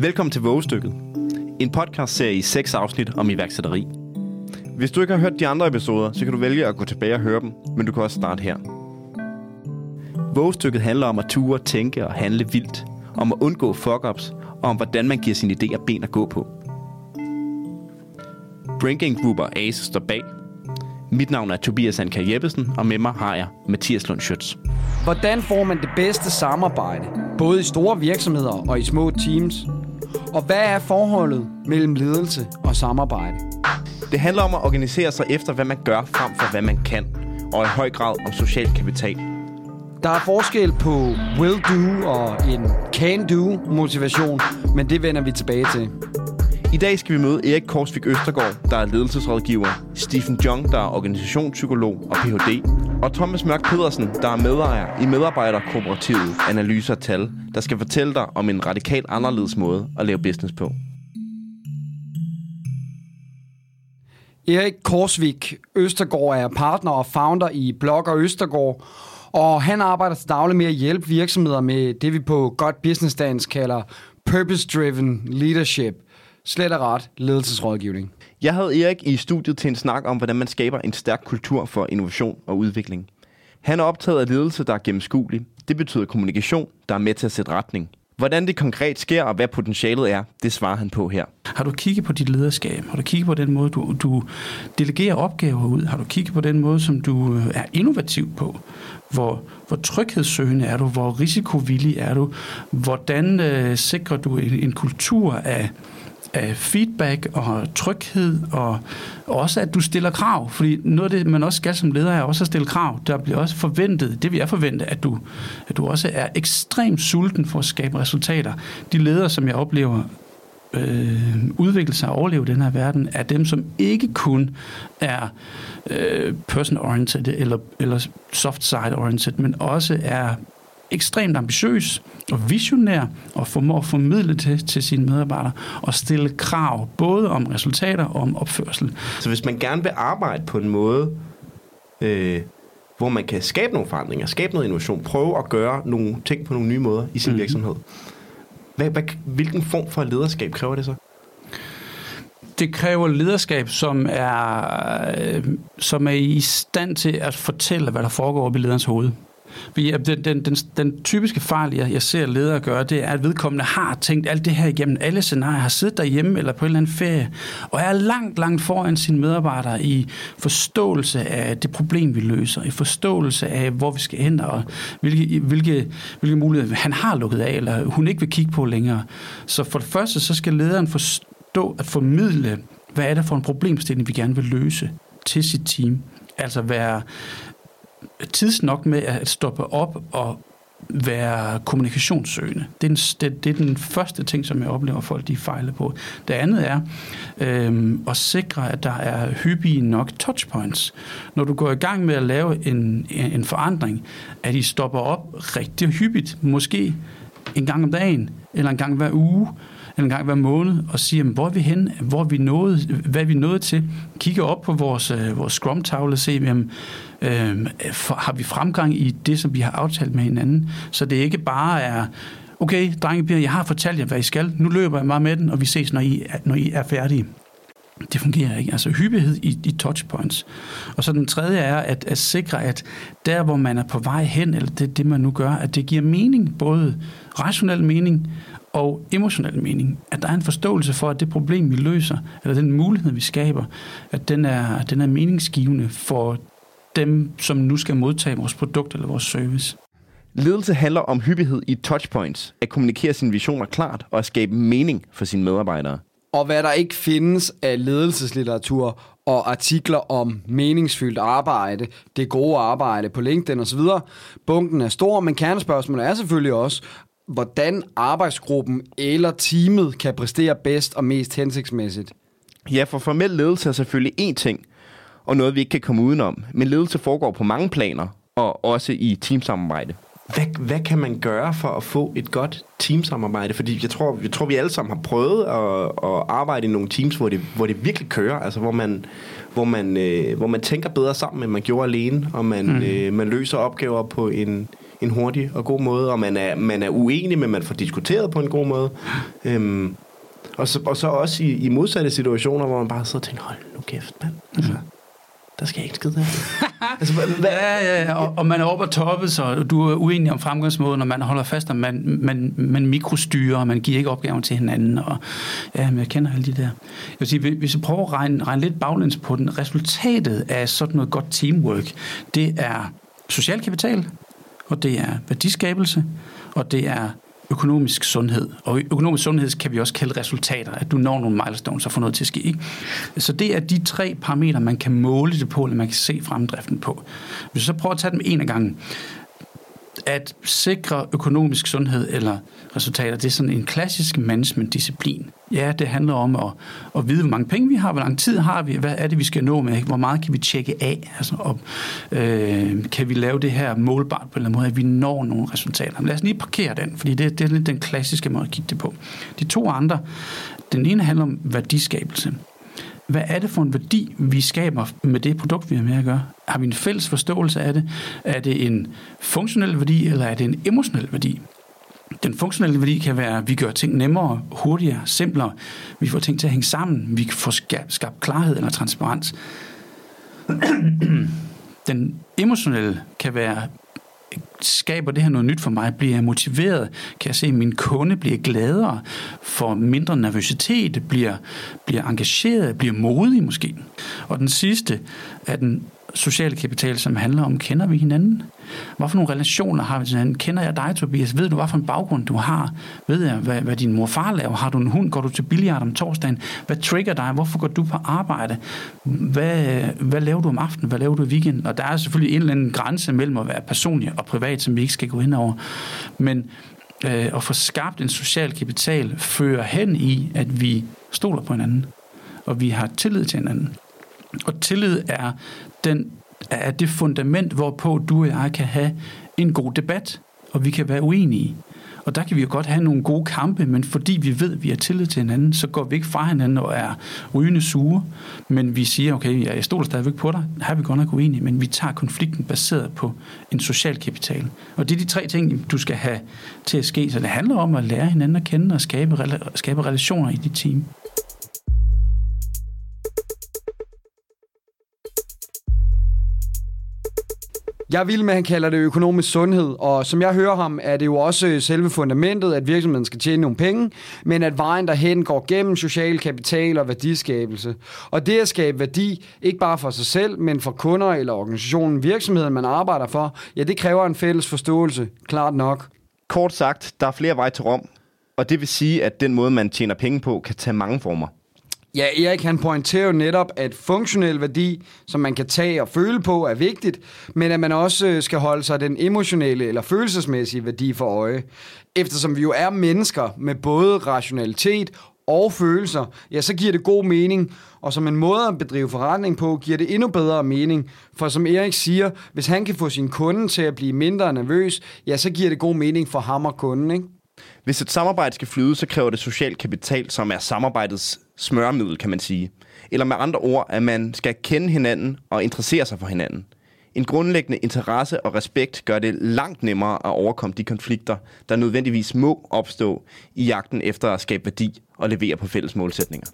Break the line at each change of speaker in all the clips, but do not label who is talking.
Velkommen til Vågestykket. En podcast-serie i seks afsnit om iværksætteri. Hvis du ikke har hørt de andre episoder, så kan du vælge at gå tilbage og høre dem, men du kan også starte her. Vågestykket handler om at ture, tænke og handle vildt, om at undgå fuck-ups, og om hvordan man giver sine idéer ben at gå på. Drinking Group og Ace står bag. Mit navn er Tobias Anker Jeppesen, og med mig har jeg Mathias Lund Schütz.
Hvordan får man det bedste samarbejde, både i store virksomheder og i små teams? Og hvad er forholdet mellem ledelse og samarbejde?
Det handler om at organisere sig efter, hvad man gør, frem for hvad man kan, og i høj grad om social kapital.
Der er forskel på will-do og en can-do motivation, men det vender vi tilbage til.
I dag skal vi møde Erik Korsvik Østergaard, der er ledelsesrådgiver, Stephen Jung, der er organisationspsykolog og Ph.D., og Thomas Mørk Pedersen, der er medejer i medarbejderkooperativet Analyser Tal, der skal fortælle dig om en radikalt anderledes måde at lave business på.
Erik Korsvik Østergaard er partner og founder i Blogger Østergaard, og han arbejder til daglig med at hjælpe virksomheder med det, vi på godt business dansk kalder purpose-driven leadership. Slet og ret ledelsesrådgivning.
Jeg havde Erik i studiet til en snak om, hvordan man skaber en stærk kultur for innovation og udvikling. Han er optaget af ledelse, der er gennemskuelig. Det betyder kommunikation, der er med til at sætte retning. Hvordan det konkret sker, og hvad potentialet er, det svarer han på her.
Har du kigget på dit lederskab? Har du kigget på den måde, du, du delegerer opgaver ud? Har du kigget på den måde, som du øh, er innovativ på? Hvor, hvor tryghedssøgende er du? Hvor risikovillig er du? Hvordan øh, sikrer du en, en kultur af af feedback og tryghed, og også at du stiller krav, fordi noget af det, man også skal som leder, er også at stille krav. Der bliver også forventet, det vi jeg forventet, at du, at du også er ekstremt sulten for at skabe resultater. De ledere, som jeg oplever øh, udvikle sig og overleve den her verden, er dem, som ikke kun er øh, person-oriented eller, eller soft-side-oriented, men også er ekstremt ambitiøs og visionær og formår at formidle det til sine medarbejdere og stille krav både om resultater og om opførsel.
Så hvis man gerne vil arbejde på en måde, øh, hvor man kan skabe nogle forandringer, skabe noget innovation, prøve at gøre nogle ting på nogle nye måder i sin mm. virksomhed, hvad, hvad, hvilken form for lederskab kræver det så?
det kræver lederskab, som er, øh, som er i stand til at fortælle, hvad der foregår op i lederens hoved. Den, den, den, den typiske fejl, jeg, jeg ser ledere gøre, det er, at vedkommende har tænkt alt det her igennem alle scenarier, har siddet derhjemme eller på en eller anden ferie, og er langt, langt foran sine medarbejdere i forståelse af det problem, vi løser, i forståelse af, hvor vi skal hen, og hvilke, hvilke, hvilke muligheder han har lukket af, eller hun ikke vil kigge på længere. Så for det første, så skal lederen forstå at formidle, hvad er det for en problemstilling, vi gerne vil løse til sit team. Altså være tids nok med at stoppe op og være kommunikationssøgende. Det er, den, det, det er den første ting, som jeg oplever, folk de fejler på. Det andet er øh, at sikre, at der er hyppige nok touchpoints. Når du går i gang med at lave en, en forandring, at I stopper op rigtig hyppigt, måske en gang om dagen, eller en gang hver uge, en gang hver måned og siger, hvor er vi hen, hvor er vi nået, hvad er vi nået til? Kigger op på vores, øh, vores Scrum-tavle og se, jamen, øh, for, har vi fremgang i det, som vi har aftalt med hinanden? Så det ikke bare er, okay, drenge jeg har fortalt jer, hvad I skal. Nu løber jeg meget med den, og vi ses, når I, når I er færdige. Det fungerer ikke. Altså hyppighed i, i touchpoints. Og så den tredje er at, at sikre, at der, hvor man er på vej hen, eller det, det man nu gør, at det giver mening, både rationel mening og emotionel mening. At der er en forståelse for, at det problem, vi løser, eller den mulighed, vi skaber, at den er, den er meningsgivende for dem, som nu skal modtage vores produkt eller vores service.
Ledelse handler om hyppighed i touchpoints, at kommunikere sine visioner klart og at skabe mening for sine medarbejdere.
Og hvad der ikke findes af ledelseslitteratur og artikler om meningsfyldt arbejde, det gode arbejde på LinkedIn osv. Bunken er stor, men kernespørgsmålet er selvfølgelig også, hvordan arbejdsgruppen eller teamet kan præstere bedst og mest hensigtsmæssigt.
Ja, for formel ledelse er selvfølgelig én ting, og noget vi ikke kan komme udenom. Men ledelse foregår på mange planer, og også i teamsamarbejde. Hvad, hvad kan man gøre for at få et godt teamsamarbejde? Fordi jeg tror, jeg tror vi alle sammen har prøvet at, at arbejde i nogle teams, hvor det, hvor det virkelig kører. Altså hvor man, hvor, man, øh, hvor man tænker bedre sammen, end man gjorde alene, og man, mm. øh, man løser opgaver på en, en hurtig og god måde, og man er, man er uenig, men man får diskuteret på en god måde. Øhm, og, så, og så også i, i modsatte situationer, hvor man bare sidder og tænker, hold nu kæft, mand. Altså, der skal jeg ikke skide
altså, hvad? Ja, ja, ja. Og, og man er oppe og toppet, så du er uenig om fremgangsmåden, og man holder fast, og man, man, man mikrostyrer, og man giver ikke opgaven til hinanden. Og, ja, men jeg kender alle de der. Jeg vil sige, hvis vi prøver at regne, regne lidt baglæns på den, resultatet af sådan noget godt teamwork, det er social kapital, og det er værdiskabelse, og det er økonomisk sundhed. Og økonomisk sundhed kan vi også kalde resultater, at du når nogle milestones og får noget til at ske. Ikke? Så det er de tre parametre, man kan måle det på, eller man kan se fremdriften på. Hvis vi så prøver at tage dem en af gangen, at sikre økonomisk sundhed eller resultater, det er sådan en klassisk management-disciplin. Ja, det handler om at, at vide, hvor mange penge vi har, hvor lang tid har vi, hvad er det, vi skal nå med, hvor meget kan vi tjekke af, altså, og, øh, kan vi lave det her målbart på en eller anden måde, at vi når nogle resultater. Men lad os lige parkere den, fordi det, det er lidt den klassiske måde at kigge det på. De to andre, den ene handler om værdiskabelse hvad er det for en værdi, vi skaber med det produkt, vi har med at gøre? Har vi en fælles forståelse af det? Er det en funktionel værdi, eller er det en emotionel værdi? Den funktionelle værdi kan være, at vi gør ting nemmere, hurtigere, simplere. Vi får ting til at hænge sammen. Vi får skabt klarhed eller transparens. Den emotionelle kan være, skaber det her noget nyt for mig? Bliver jeg motiveret? Kan jeg se, at min kunde bliver gladere? Får mindre nervøsitet? Bliver, bliver engageret? Bliver modig måske? Og den sidste er den sociale kapital, som handler om, kender vi hinanden? Hvorfor nogle relationer har vi til hinanden? Kender jeg dig, Tobias? Ved du, hvad for en baggrund du har? Ved jeg, hvad, hvad din mor og far laver? Har du en hund? Går du til billiard om torsdagen? Hvad trigger dig? Hvorfor går du på arbejde? Hvad, hvad laver du om aftenen? Hvad laver du i weekenden? Og der er selvfølgelig en eller anden grænse mellem at være personlig og privat, som vi ikke skal gå ind over. Men øh, at få skabt en social kapital fører hen i, at vi stoler på hinanden, og vi har tillid til hinanden. Og tillid er, den, er det fundament, hvorpå du og jeg kan have en god debat, og vi kan være uenige. Og der kan vi jo godt have nogle gode kampe, men fordi vi ved, at vi har tillid til hinanden, så går vi ikke fra hinanden og er rygende sure, men vi siger, okay, jeg stoler stadigvæk på dig, her er vi godt nok uenige, men vi tager konflikten baseret på en social kapital. Og det er de tre ting, du skal have til at ske, så det handler om at lære hinanden at kende og skabe, skabe relationer i dit team.
Jeg vil med, at han kalder det økonomisk sundhed, og som jeg hører ham, er det jo også selve fundamentet, at virksomheden skal tjene nogle penge, men at vejen derhen går gennem social kapital og værdiskabelse. Og det at skabe værdi, ikke bare for sig selv, men for kunder eller organisationen, virksomheden, man arbejder for, ja, det kræver en fælles forståelse, klart nok.
Kort sagt, der er flere veje til Rom, og det vil sige, at den måde, man tjener penge på, kan tage mange former.
Ja, Erik han pointerer jo netop, at funktionel værdi, som man kan tage og føle på, er vigtigt, men at man også øh, skal holde sig den emotionelle eller følelsesmæssige værdi for øje. Eftersom vi jo er mennesker med både rationalitet og følelser, ja, så giver det god mening, og som en måde at bedrive forretning på, giver det endnu bedre mening. For som Erik siger, hvis han kan få sin kunde til at blive mindre nervøs, ja, så giver det god mening for ham og kunden, ikke?
Hvis et samarbejde skal flyde, så kræver det social kapital, som er samarbejdets smørmiddel, kan man sige. Eller med andre ord, at man skal kende hinanden og interessere sig for hinanden. En grundlæggende interesse og respekt gør det langt nemmere at overkomme de konflikter, der nødvendigvis må opstå i jagten efter at skabe værdi og levere på fælles målsætninger.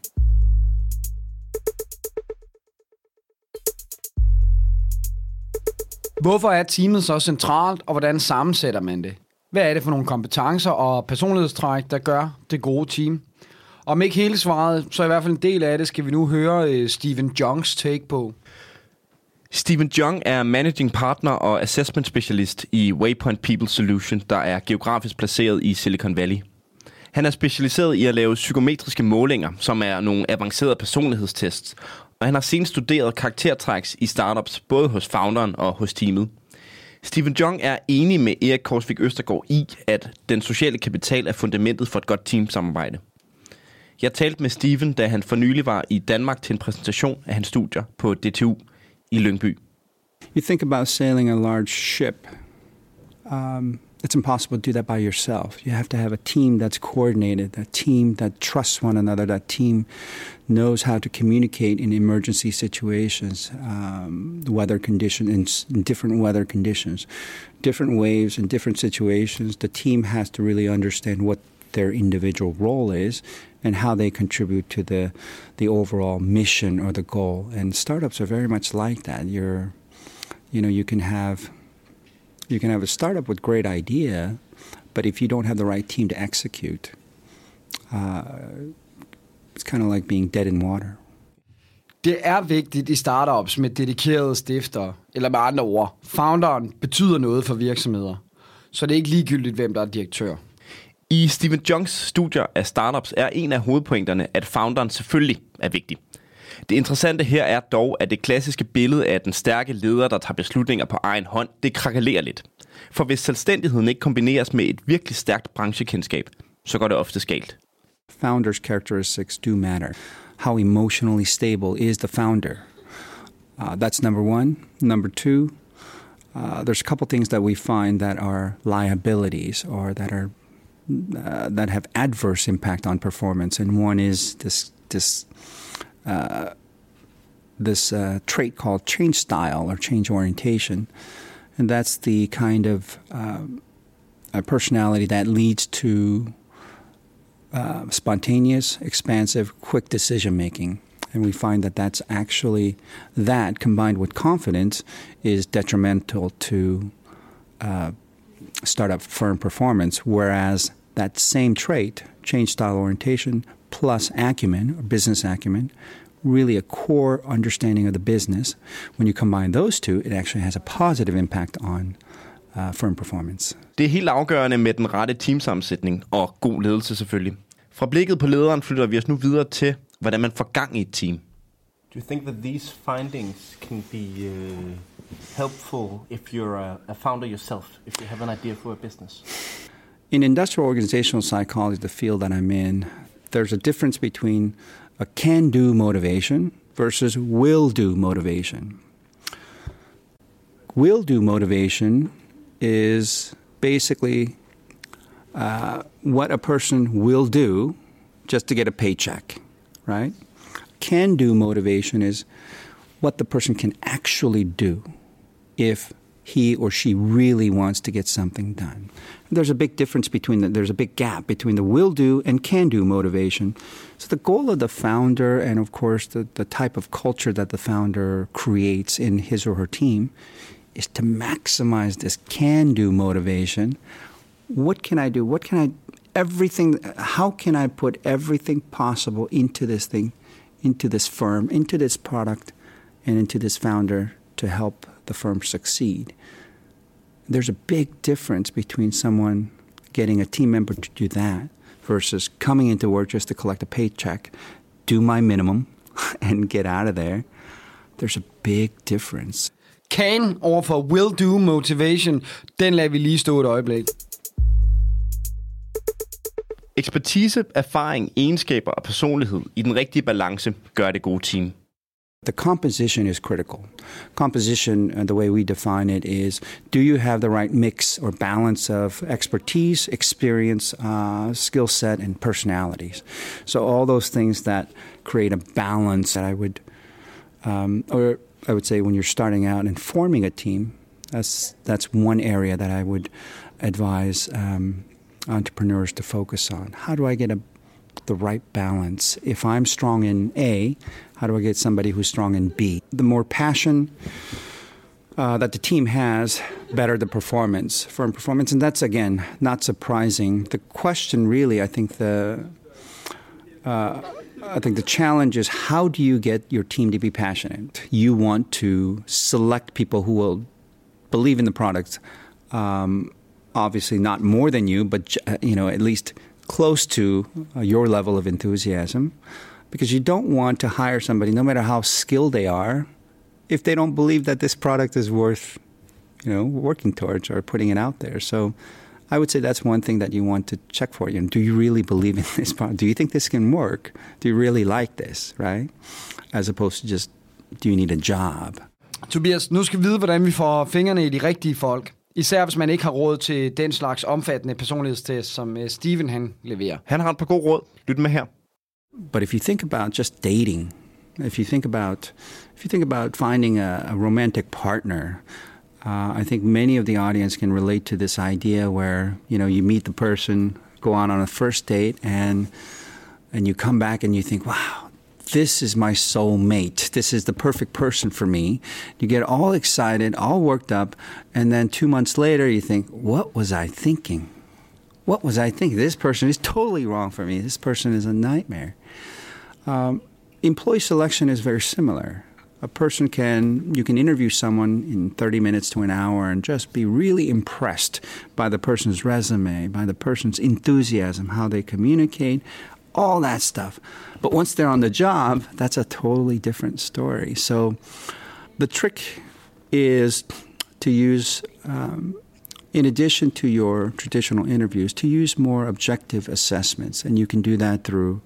Hvorfor er teamet så centralt, og hvordan sammensætter man det? Hvad er det for nogle kompetencer og personlighedstræk, der gør det gode team? Om ikke hele svaret, så i hvert fald en del af det, skal vi nu høre øh, Steven Jungs take på.
Steven Jung er managing partner og assessment specialist i Waypoint People Solution, der er geografisk placeret i Silicon Valley. Han er specialiseret i at lave psykometriske målinger, som er nogle avancerede personlighedstests, og han har senest studeret karaktertræks i startups, både hos founderen og hos teamet. Stephen Jung er enig med Erik Korsvik Østergaard i, at den sociale kapital er fundamentet for et godt teamsamarbejde. Jeg talte med Steven, da han for nylig var i Danmark til en præsentation af hans studier på DTU i Lyngby.
You think about sailing a large ship. Um, it's impossible to do that by yourself. You have to have a team that's coordinated, a team that trusts one another, that team knows how to communicate in emergency situations, um, weather conditions, in, in different weather conditions, different waves in different situations. The team has to really understand what their individual role is and how they contribute to the the overall mission or the goal. And startups are very much like that. You're, you know, you can have you can have a startup with great idea, but if you don't have the right team to execute, uh, it's kind of like being dead in water.
Det er vigtigt i startups med dedikerede stifter, eller med andre ord, founderen betyder noget for virksomheder. Så det er ikke ligegyldigt, hvem der er direktør.
I Stephen Jungs studier af startups er en af hovedpointerne, at founderen selvfølgelig er vigtig. Det interessante her er dog, at det klassiske billede af den stærke leder, der tager beslutninger på egen hånd, det krakelerer lidt. For hvis selvstændigheden ikke kombineres med et virkelig stærkt branchekendskab, så går det ofte galt.
Founders' characteristics do matter. How emotionally stable is the founder? Uh, that's number one. Number two, uh, there's a couple things that we find that are liabilities or that are uh, that have adverse impact on performance, and one is this this uh, this uh, trait called change style or change orientation, and that's the kind of um, personality that leads to uh, spontaneous, expansive, quick decision making. And we find that that's actually that combined with confidence is detrimental to uh, startup firm performance. Whereas that same trait, change style orientation, plus acumen or business acumen, really a core understanding of the business. When you combine those two, it actually has a positive impact on uh, firm performance.
Det er helt afgørende med den rette teamsammensætning og god ledelse selvfølgelig. Fra blikket på lederen flytter vi os nu videre til, hvordan man får gang i et team.
Do you think that these findings can be uh, helpful if you're a, a founder yourself, if you have an idea for a business?
In industrial organizational psychology, the field that I'm in, there's a difference between a can do motivation versus will do motivation. Will do motivation is basically uh, what a person will do just to get a paycheck, right? Can do motivation is what the person can actually do if he or she really wants to get something done. There's a big difference between the, there's a big gap between the will do and can do motivation. So the goal of the founder and of course the, the type of culture that the founder creates in his or her team is to maximize this can do motivation. What can I do? What can I everything how can I put everything possible into this thing, into this firm, into this product and into this founder to help the firm succeed. There's a big difference between someone getting a team member to do that versus coming into work just to collect a paycheck, do my minimum, and get out of there. There's a big difference.
Can over will do motivation, den lader vi lige stå et øjeblik.
Ekspertise, erfaring, egenskaber og personlighed i den rigtige balance gør det gode team.
The composition is critical. Composition, uh, the way we define it, is do you have the right mix or balance of expertise, experience, uh, skill set, and personalities? So, all those things that create a balance that I would, um, or I would say when you're starting out and forming a team, that's, that's one area that I would advise um, entrepreneurs to focus on. How do I get a the right balance. If I'm strong in A, how do I get somebody who's strong in B? The more passion uh, that the team has, better the performance, firm performance, and that's again not surprising. The question, really, I think the uh, I think the challenge is how do you get your team to be passionate? You want to select people who will believe in the product. Um, obviously, not more than you, but you know at least close to uh, your level of enthusiasm because you don't want to hire somebody, no matter how skilled they are, if they don't believe that this product is worth, you know, working towards or putting it out there. So I would say that's one thing that you want to check for. You know, do you really believe in this product? Do you think this can work? Do you really like this, right? As opposed to just, do you need a job?
Tobias, nu skal vi vide, hvordan vi får fingrene i de rigtige folk. Især hvis man ikke har råd til den slags omfattende personlighedstest, som øh, Steven han leverer.
Han har et par gode råd. Lyt med her.
But if you think about just dating, if you think about if you think about finding a, a romantic partner, uh, I think many of the audience can relate to this idea where you know you meet the person, go on on a first date, and and you come back and you think, wow, this is my soulmate. This is the perfect person for me. You get all excited, all worked up, and then two months later you think, what was I thinking? What was I thinking? This person is totally wrong for me. This person is a nightmare. Um, employee selection is very similar. A person can, you can interview someone in 30 minutes to an hour and just be really impressed by the person's resume, by the person's enthusiasm, how they communicate, all that stuff. But once they're on the job, that's a totally different story. So the trick is to use, um, in addition to your traditional interviews, to use more objective assessments. And you can do that through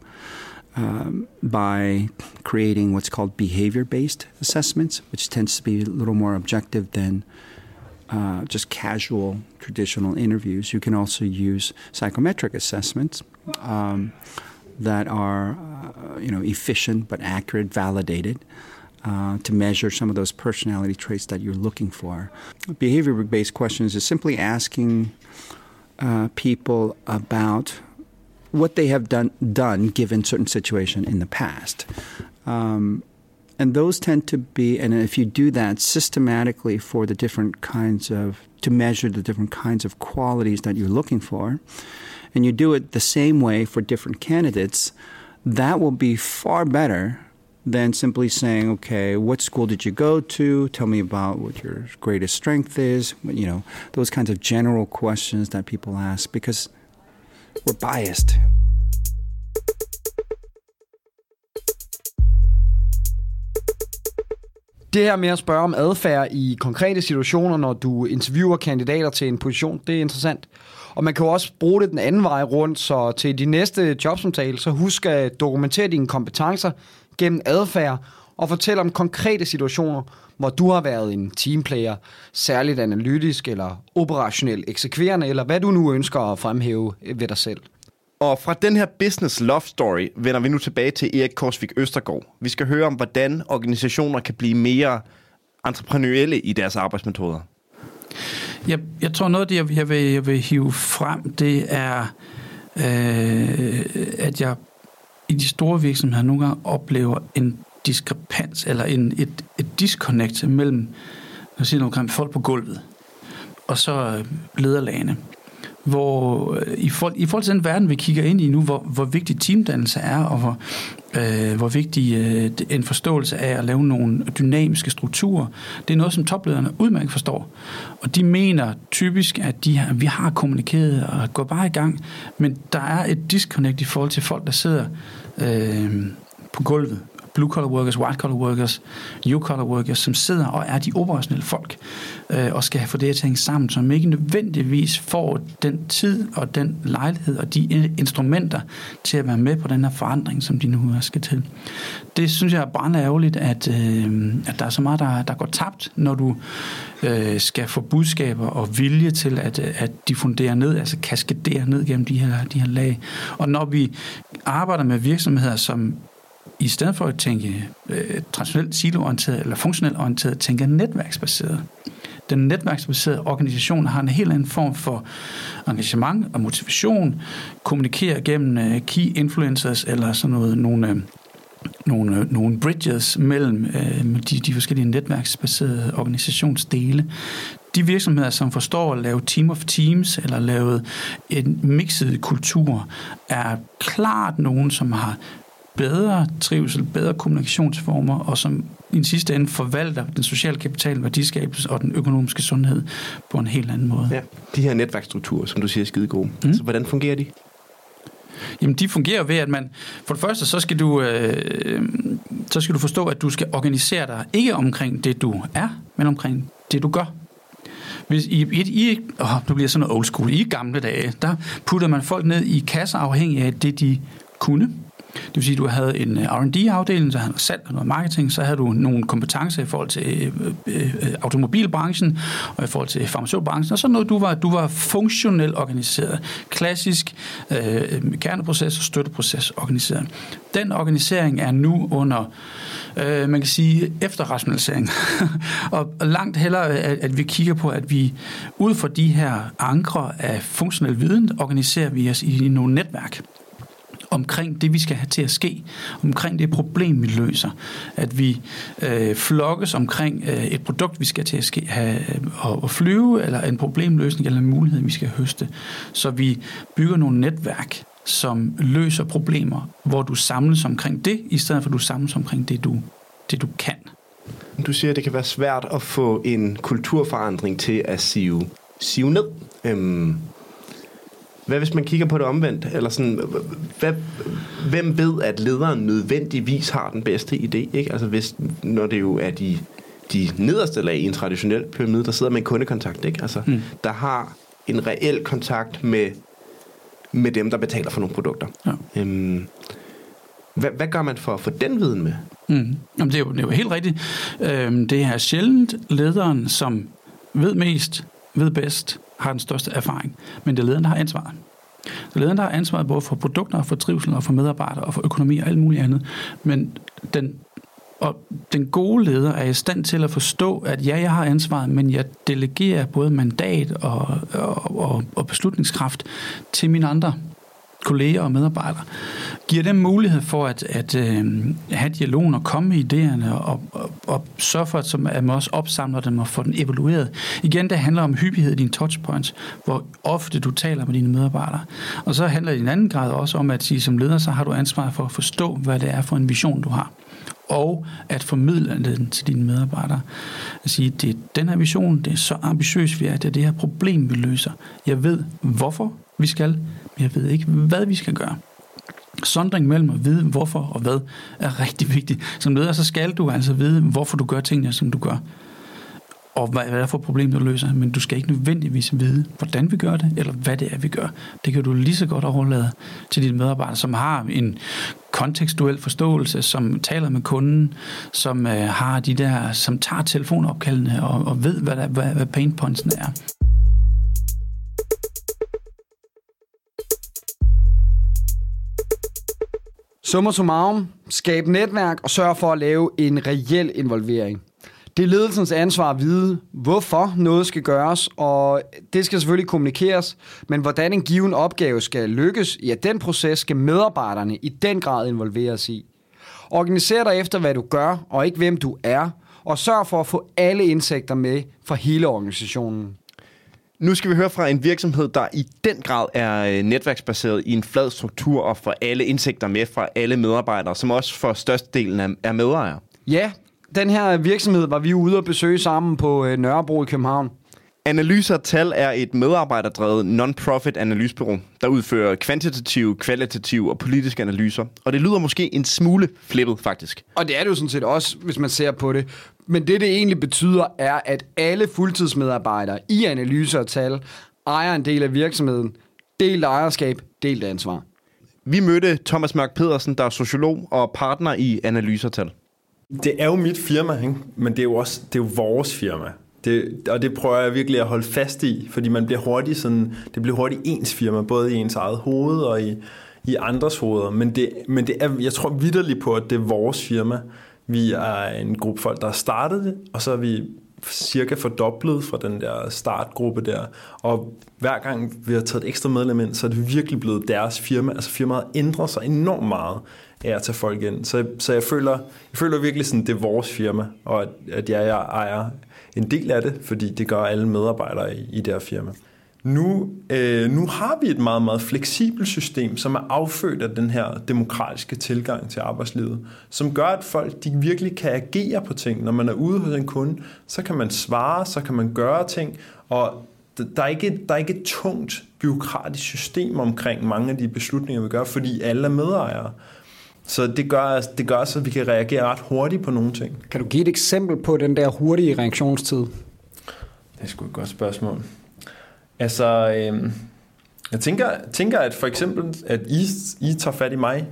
um, by creating what's called behavior based assessments, which tends to be a little more objective than uh, just casual traditional interviews. You can also use psychometric assessments um, that are, uh, you know, efficient but accurate, validated. Uh, to measure some of those personality traits that you're looking for. Behavior based questions is simply asking uh, people about what they have done done given certain situation in the past. Um, and those tend to be, and if you do that systematically for the different kinds of, to measure the different kinds of qualities that you're looking for, and you do it the same way for different candidates, that will be far better than simply saying, okay, what school did you go to? Tell me about what your greatest strength is. You know, those kinds of general questions that people ask because we're biased.
Det her med at spørge om adfærd i konkrete situationer, når du interviewer kandidater til en position, det er interessant. Og man kan jo også bruge det den anden vej rundt, så til de næste jobsamtale, så husk at dokumentere dine kompetencer gennem adfærd og fortælle om konkrete situationer, hvor du har været en teamplayer, særligt analytisk eller operationelt eksekverende, eller hvad du nu ønsker at fremhæve ved dig selv.
Og fra den her business love story vender vi nu tilbage til Erik Korsvik Østergaard. Vi skal høre om, hvordan organisationer kan blive mere entreprenørielle i deres arbejdsmetoder.
Jeg, jeg tror noget af det, jeg, jeg, vil, jeg vil hive frem, det er, øh, at jeg i de store virksomheder nogle gange oplever en diskrepans, eller en, et, et disconnect mellem jeg siger noget, folk på gulvet, og så øh, lederlagene. Hvor øh, i, for, i forhold til den verden, vi kigger ind i nu, hvor, hvor vigtig teamdannelse er, og hvor, øh, hvor vigtig øh, en forståelse af at lave nogle dynamiske strukturer, det er noget, som toplederne udmærket forstår. Og de mener typisk, at de har, vi har kommunikeret og går bare i gang, men der er et disconnect i forhold til folk, der sidder øh, på gulvet blue-collar workers, white-collar workers, you-collar workers, som sidder og er de operationelle folk, øh, og skal få det til at hænge sammen, som ikke nødvendigvis får den tid og den lejlighed og de instrumenter til at være med på den her forandring, som de nu skal til. Det synes jeg er brændende ærgerligt, at, øh, at der er så meget, der, der går tabt, når du øh, skal få budskaber og vilje til at, at diffundere ned, altså kaskadere ned gennem de her, de her lag. Og når vi arbejder med virksomheder, som i stedet for at tænke øh, traditionelt siloorienteret eller funktionelt orienteret, tænker netværksbaseret. Den netværksbaserede organisation har en helt anden form for engagement og motivation, kommunikerer gennem øh, key influencers eller sådan noget, nogle, øh, nogle, øh, nogle bridges mellem øh, de, de forskellige netværksbaserede organisationsdele. De virksomheder, som forstår at lave team of teams eller lave en mixet kultur, er klart nogen, som har bedre trivsel, bedre kommunikationsformer, og som i en sidste ende forvalter den sociale kapital, værdiskabelse og den økonomiske sundhed på en helt anden måde. Ja,
de her netværksstrukturer, som du siger, er skide gode. Mm. Altså, hvordan fungerer de?
Jamen, de fungerer ved, at man... For det første, så skal du, øh, så skal du forstå, at du skal organisere dig ikke omkring det, du er, men omkring det, du gør. Hvis I, I, I oh, nu bliver sådan noget old school. I gamle dage, der putter man folk ned i kasser afhængig af det, de kunne. Det vil sige, at du havde en øh, R&D-afdeling, så havde du salg og noget marketing, så havde du nogle kompetencer i forhold til øh, øh, automobilbranchen og i forhold til farmaceutbranchen, og så noget, du var, du var funktionelt organiseret. Klassisk øh, kerneproces og støtteproces organiseret. Den organisering er nu under, øh, man kan sige, efterrationalisering. og langt hellere, at, at vi kigger på, at vi ud fra de her ankre af funktionel viden, organiserer vi os i nogle netværk omkring det, vi skal have til at ske, omkring det problem, vi løser. At vi øh, flokkes omkring øh, et produkt, vi skal til at ske, have, øh, at flyve, eller en problemløsning, eller en mulighed, vi skal høste. Så vi bygger nogle netværk, som løser problemer, hvor du samles omkring det, i stedet for at du samles omkring det, du, det, du kan.
Du siger, at det kan være svært at få en kulturforandring til at sive, sive ned. Øhm, hvad hvis man kigger på det omvendt? Eller sådan, hvad, hvem ved, at lederen nødvendigvis har den bedste idé? Ikke? Altså hvis, når det jo er de, de nederste lag i en traditionel pyramide, der sidder med en kundekontakt, ikke? Altså, mm. der har en reel kontakt med, med dem, der betaler for nogle produkter. Ja. Øhm, hvad, hvad gør man for at få den viden med?
Mm. Jamen, det, er jo, det er jo helt rigtigt. Øhm, det er sjældent lederen, som ved mest, ved bedst, har den største erfaring, men det er lederen, der har ansvaret. Så lederen, der har ansvaret både for produkter, for trivsel og for medarbejdere og for økonomi og alt muligt andet. Men den, og den gode leder er i stand til at forstå, at ja, jeg har ansvaret, men jeg delegerer både mandat og, og, og, og beslutningskraft til mine andre kolleger og medarbejdere, giver dem mulighed for at, at øh, have dialogen og komme med idéerne og, og, og sørge for, at, at man også opsamler dem og får den evalueret. Igen, det handler om hyppighed i dine touchpoints, hvor ofte du taler med dine medarbejdere. Og så handler det i en anden grad også om at sige, som leder, så har du ansvar for at forstå, hvad det er for en vision, du har og at formidle den til dine medarbejdere. At sige, det er den her vision, det er så ambitiøst, vi er, det er det her problem, vi løser. Jeg ved, hvorfor vi skal, jeg ved ikke, hvad vi skal gøre. Sondring mellem at vide, hvorfor og hvad, er rigtig vigtigt. Som leder, så skal du altså vide, hvorfor du gør tingene, som du gør. Og hvad er det for problem, du løser. Men du skal ikke nødvendigvis vide, hvordan vi gør det, eller hvad det er, vi gør. Det kan du lige så godt overlade til dine medarbejdere, som har en kontekstuel forståelse, som taler med kunden, som øh, har de der, som tager telefonopkaldene og, og ved, hvad, der, hvad, hvad pain pointsene er.
Summa summarum, skab netværk og sørg for at lave en reel involvering. Det er ledelsens ansvar at vide, hvorfor noget skal gøres, og det skal selvfølgelig kommunikeres, men hvordan en given opgave skal lykkes, ja, den proces skal medarbejderne i den grad involveres i. Organiser dig efter, hvad du gør, og ikke hvem du er, og sørg for at få alle indsigter med fra hele organisationen.
Nu skal vi høre fra en virksomhed, der i den grad er øh, netværksbaseret i en flad struktur og får alle indsigter med fra alle medarbejdere, som også for størstedelen er medejere.
Ja, den her virksomhed var vi ude og besøge sammen på øh, Nørrebro i København.
Analyser Tal er et medarbejderdrevet non-profit analysebureau, der udfører kvantitative, kvalitative og politiske analyser. Og det lyder måske en smule flippet, faktisk.
Og det er det jo sådan set også, hvis man ser på det. Men det, det egentlig betyder, er, at alle fuldtidsmedarbejdere i analyser og tal ejer en del af virksomheden. Delt ejerskab, delt ansvar.
Vi mødte Thomas Mørk Pedersen, der er sociolog og partner i Analysertal.
Det er jo mit firma, ikke? men det er jo også det er jo vores firma. Det, og det prøver jeg virkelig at holde fast i, fordi man bliver hurtigt sådan, det bliver hurtigt ens firma, både i ens eget hoved og i, i andres hoveder. Men, det, men det er, jeg tror vidderligt på, at det er vores firma. Vi er en gruppe folk, der har startet det, og så er vi cirka fordoblet fra den der startgruppe der. Og hver gang vi har taget et ekstra medlem ind, så er det virkelig blevet deres firma. Altså firmaet ændrer sig enormt meget af at tage folk ind. Så, så jeg, føler, jeg føler virkelig sådan, det er vores firma, og at, at jeg, jeg ejer en del af det, fordi det gør alle medarbejdere i, i det her firma. Nu, øh, nu har vi et meget, meget fleksibelt system, som er affødt af den her demokratiske tilgang til arbejdslivet, som gør, at folk de virkelig kan agere på ting. Når man er ude hos en kunde, så kan man svare, så kan man gøre ting, og der er ikke, der er ikke et tungt byråkratisk system omkring mange af de beslutninger, vi gør, fordi alle er medejere. Så det gør, det gør så, at vi kan reagere ret hurtigt på nogle ting.
Kan du give et eksempel på den der hurtige reaktionstid? Det
er sgu et godt spørgsmål. Altså, øh, jeg tænker, tænker, at for eksempel, at I, I tager fat i mig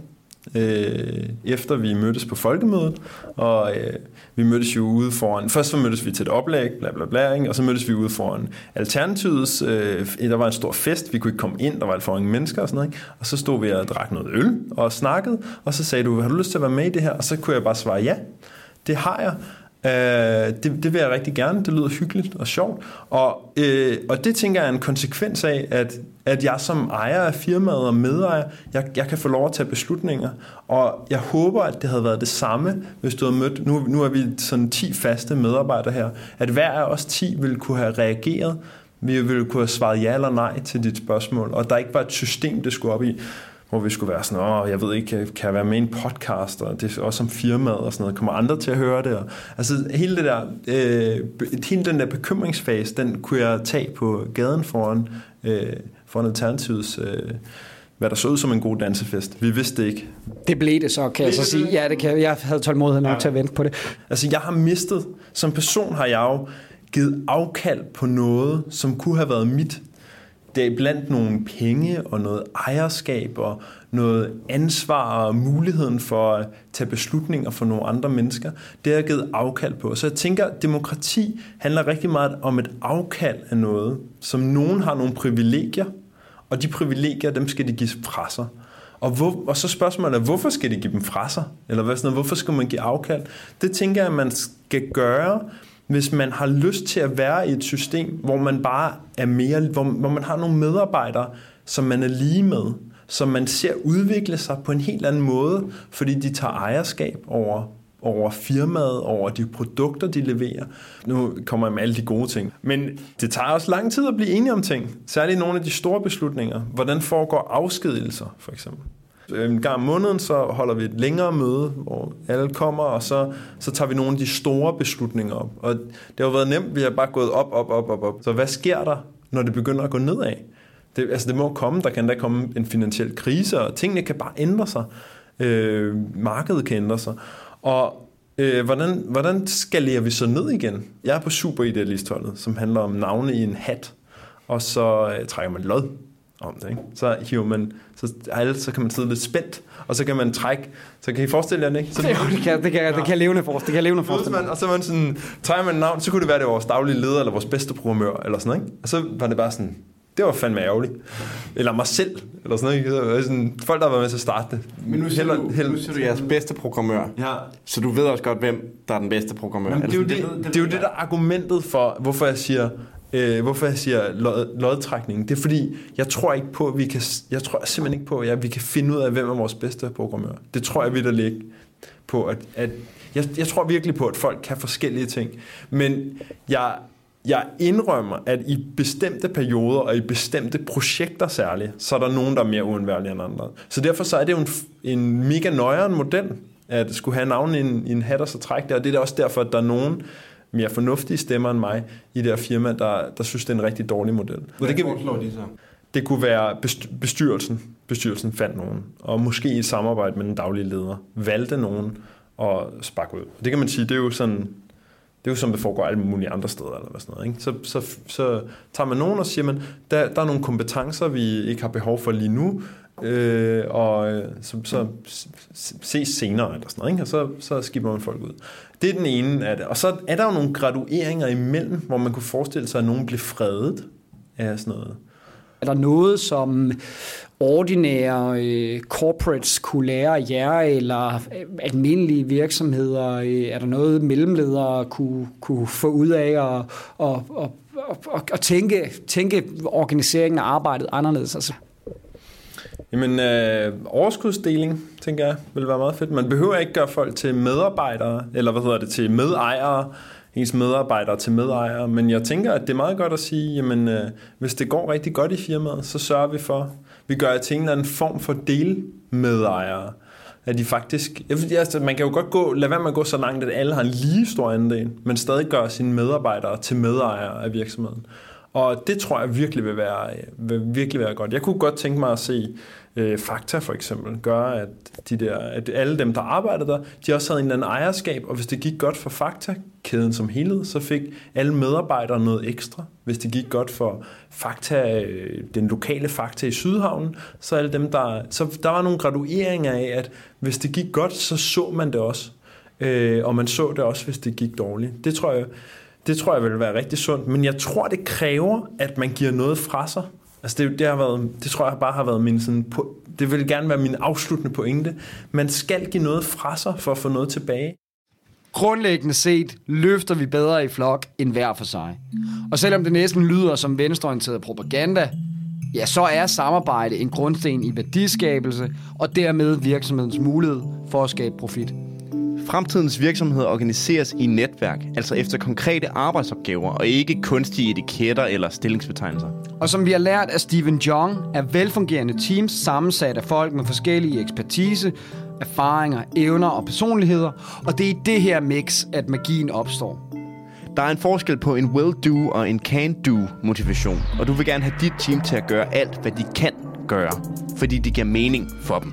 øh, efter vi mødtes på folkemødet, og øh, vi mødtes jo ude foran, først så mødtes vi til et oplæg, bla bla bla, ikke? og så mødtes vi ude foran Alternativets, øh, der var en stor fest, vi kunne ikke komme ind, der var alt for mange mennesker og sådan noget, ikke? og så stod vi og drak noget øl og snakkede, og så sagde du, har du lyst til at være med i det her? Og så kunne jeg bare svare ja, det har jeg. Øh, det, det vil jeg rigtig gerne. Det lyder hyggeligt og sjovt. Og, øh, og det tænker jeg er en konsekvens af, at, at jeg som ejer af firmaet og medejer, jeg, jeg kan få lov at tage beslutninger. Og jeg håber, at det havde været det samme, hvis du havde mødt, nu, nu er vi sådan 10 faste medarbejdere her, at hver af os 10 ville kunne have reageret, vi ville kunne have svaret ja eller nej til dit spørgsmål, og der ikke var et system, det skulle op i hvor vi skulle være sådan, åh, jeg ved ikke, kan jeg være med i en podcast, og det er også som firmaet og sådan noget, kommer andre til at høre det? Og, altså hele det der, øh, hele den der bekymringsfase, den kunne jeg tage på gaden foran, øh, foran Alternativets, øh, hvad der så ud som en god dansefest. Vi vidste det ikke.
Det blev det så, kan jeg så sige. Ja, det kan, jeg havde tålmodighed nok ja. til at vente på det.
Altså, jeg har mistet, som person har jeg jo givet afkald på noget, som kunne have været mit det er blandt nogle penge og noget ejerskab og noget ansvar og muligheden for at tage beslutninger for nogle andre mennesker, det har jeg givet afkald på. Så jeg tænker, at demokrati handler rigtig meget om et afkald af noget, som nogen har nogle privilegier, og de privilegier, dem skal de give fra sig. Og, hvor, og så spørgsmålet er, hvorfor skal de give dem fra sig? Eller hvad sådan noget, hvorfor skal man give afkald? Det tænker jeg, at man skal gøre hvis man har lyst til at være i et system, hvor man bare er mere, hvor, hvor man har nogle medarbejdere, som man er lige med, som man ser udvikle sig på en helt anden måde, fordi de tager ejerskab over, over firmaet, over de produkter, de leverer. Nu kommer jeg med alle de gode ting. Men det tager også lang tid at blive enige om ting. Særligt nogle af de store beslutninger. Hvordan foregår afskedelser, for eksempel? Øh, en gang om måneden, så holder vi et længere møde, hvor alle kommer, og så, så tager vi nogle af de store beslutninger op. Og det har været nemt, vi har bare gået op, op, op, op, op. Så hvad sker der, når det begynder at gå nedad? Det, altså det må komme, der kan da komme en finansiel krise, og tingene kan bare ændre sig. Øh, markedet kan ændre sig. Og øh, hvordan, hvordan skalerer vi så ned igen? Jeg er på Super som handler om navne i en hat, og så øh, trækker man lod om det. Ikke? Så hiver man, så, alle, så kan man sidde lidt spændt, og så kan man trække, så kan I forestille jer det, ikke? Så,
jo, det kan, det kan, det kan levende forestille, det kan levende forestille.
Man, og så man sådan, trækker man navn, så kunne det være, det var vores daglige leder, eller vores bedste programmør, eller sådan, ikke? Og så var det bare sådan, det var fandme ærgerligt. Eller mig selv, eller sådan noget. Sådan, folk, der har været med til at starte det.
Men nu siger, heller, du, heller, nu siger du jeres bedste programmør. Ja. Så du ved også godt, hvem der er den bedste programmør.
Men det, er jo det, det, det, det, er jo det, der er argumentet for, hvorfor jeg siger, Øh, hvorfor jeg siger lod, lodtrækning? Det er fordi, jeg tror ikke på, at vi kan, jeg tror simpelthen ikke på, at vi kan finde ud af, hvem er vores bedste programmør. Det tror jeg, vi der ligge på, at, at jeg, jeg tror virkelig på, at folk kan forskellige ting. Men jeg, jeg indrømmer, at i bestemte perioder og i bestemte projekter særligt, så er der nogen, der er mere uundværlige end andre. Så derfor så er det jo en, en mega nøjeren model, at skulle have navn i en, i en hat og så trække det, og det er også derfor, at der er nogen, mere fornuftige stemmer end mig i det her firma, der, der synes, det er en rigtig dårlig model.
Hvad det kan, foreslår de så?
Det kunne være bestyrelsen. Bestyrelsen fandt nogen, og måske i et samarbejde med den daglige leder, valgte nogen og sparke ud. Det kan man sige, det er jo sådan, det er jo som det foregår alle mulige andre steder, eller hvad sådan noget. Ikke? Så, så, så tager man nogen og siger, man, der, der er nogle kompetencer, vi ikke har behov for lige nu, øh, og øh, så, så ses senere, eller sådan noget, ikke? og så, så skipper man folk ud. Det er den ene af det. Og så er der jo nogle gradueringer imellem, hvor man kunne forestille sig, at nogen blev fredet af sådan noget.
Er der noget, som ordinære øh, corporates kunne lære af jer, eller øh, almindelige virksomheder? Øh, er der noget, mellemledere kunne, kunne få ud af at, at, at, at, at tænke, tænke organiseringen af arbejdet anderledes? Altså?
Jamen, øh, overskudsdeling, tænker jeg, vil være meget fedt. Man behøver ikke gøre folk til medarbejdere, eller hvad hedder det, til medejere, ens medarbejdere til medejere, men jeg tænker, at det er meget godt at sige, jamen, øh, hvis det går rigtig godt i firmaet, så sørger vi for, vi gør det til en eller anden form for delmedejere. At de faktisk, altså, man kan jo godt gå, lad være med at gå så langt, at alle har en lige stor andel, men stadig gør sine medarbejdere til medejere af virksomheden. Og det tror jeg virkelig vil være, vil virkelig være godt. Jeg kunne godt tænke mig at se øh, Fakta for eksempel gøre, at, de der, at alle dem, der arbejder der, de også havde en eller anden ejerskab, og hvis det gik godt for Fakta-kæden som helhed, så fik alle medarbejdere noget ekstra. Hvis det gik godt for Fakta, øh, den lokale Fakta i Sydhavnen, så alle dem, der... Så der var nogle gradueringer af, at hvis det gik godt, så så man det også. Øh, og man så det også, hvis det gik dårligt. Det tror jeg, det tror jeg vil være rigtig sundt, men jeg tror, det kræver, at man giver noget fra sig. Altså det, det, har været, det tror jeg bare har været min sådan, det vil gerne være min afsluttende pointe. Man skal give noget fra sig for at få noget tilbage.
Grundlæggende set løfter vi bedre i flok end hver for sig. Og selvom det næsten lyder som venstreorienteret propaganda, ja, så er samarbejde en grundsten i værdiskabelse og dermed virksomhedens mulighed for at skabe profit.
Fremtidens virksomheder organiseres i netværk, altså efter konkrete arbejdsopgaver, og ikke kunstige etiketter eller stillingsbetegnelser.
Og som vi har lært af Stephen Jong, er velfungerende teams sammensat af folk med forskellige ekspertise, erfaringer, evner og personligheder, og det er i det her mix, at magien opstår.
Der er en forskel på en will-do og en can-do motivation, og du vil gerne have dit team til at gøre alt, hvad de kan gøre, fordi det giver mening for dem.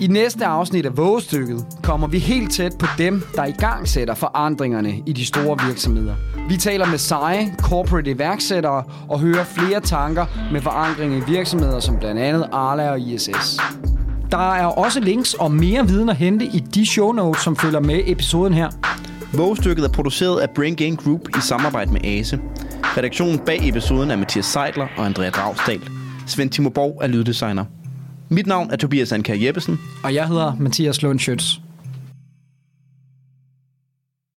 I næste afsnit af Vågestykket kommer vi helt tæt på dem, der i gang sætter forandringerne i de store virksomheder. Vi taler med seje corporate iværksættere og hører flere tanker med forankring i virksomheder som blandt andet Arla og ISS. Der er også links og mere viden at hente i de show notes, som følger med episoden her.
Vågestykket er produceret af Brain Gain Group i samarbejde med ASE. Redaktionen bag episoden er Mathias Seidler og Andrea Dragsdal. Svend Timo Borg er lyddesigner. Mit navn er Tobias Anker Jeppesen.
Og jeg hedder Mathias Lund Schøtz.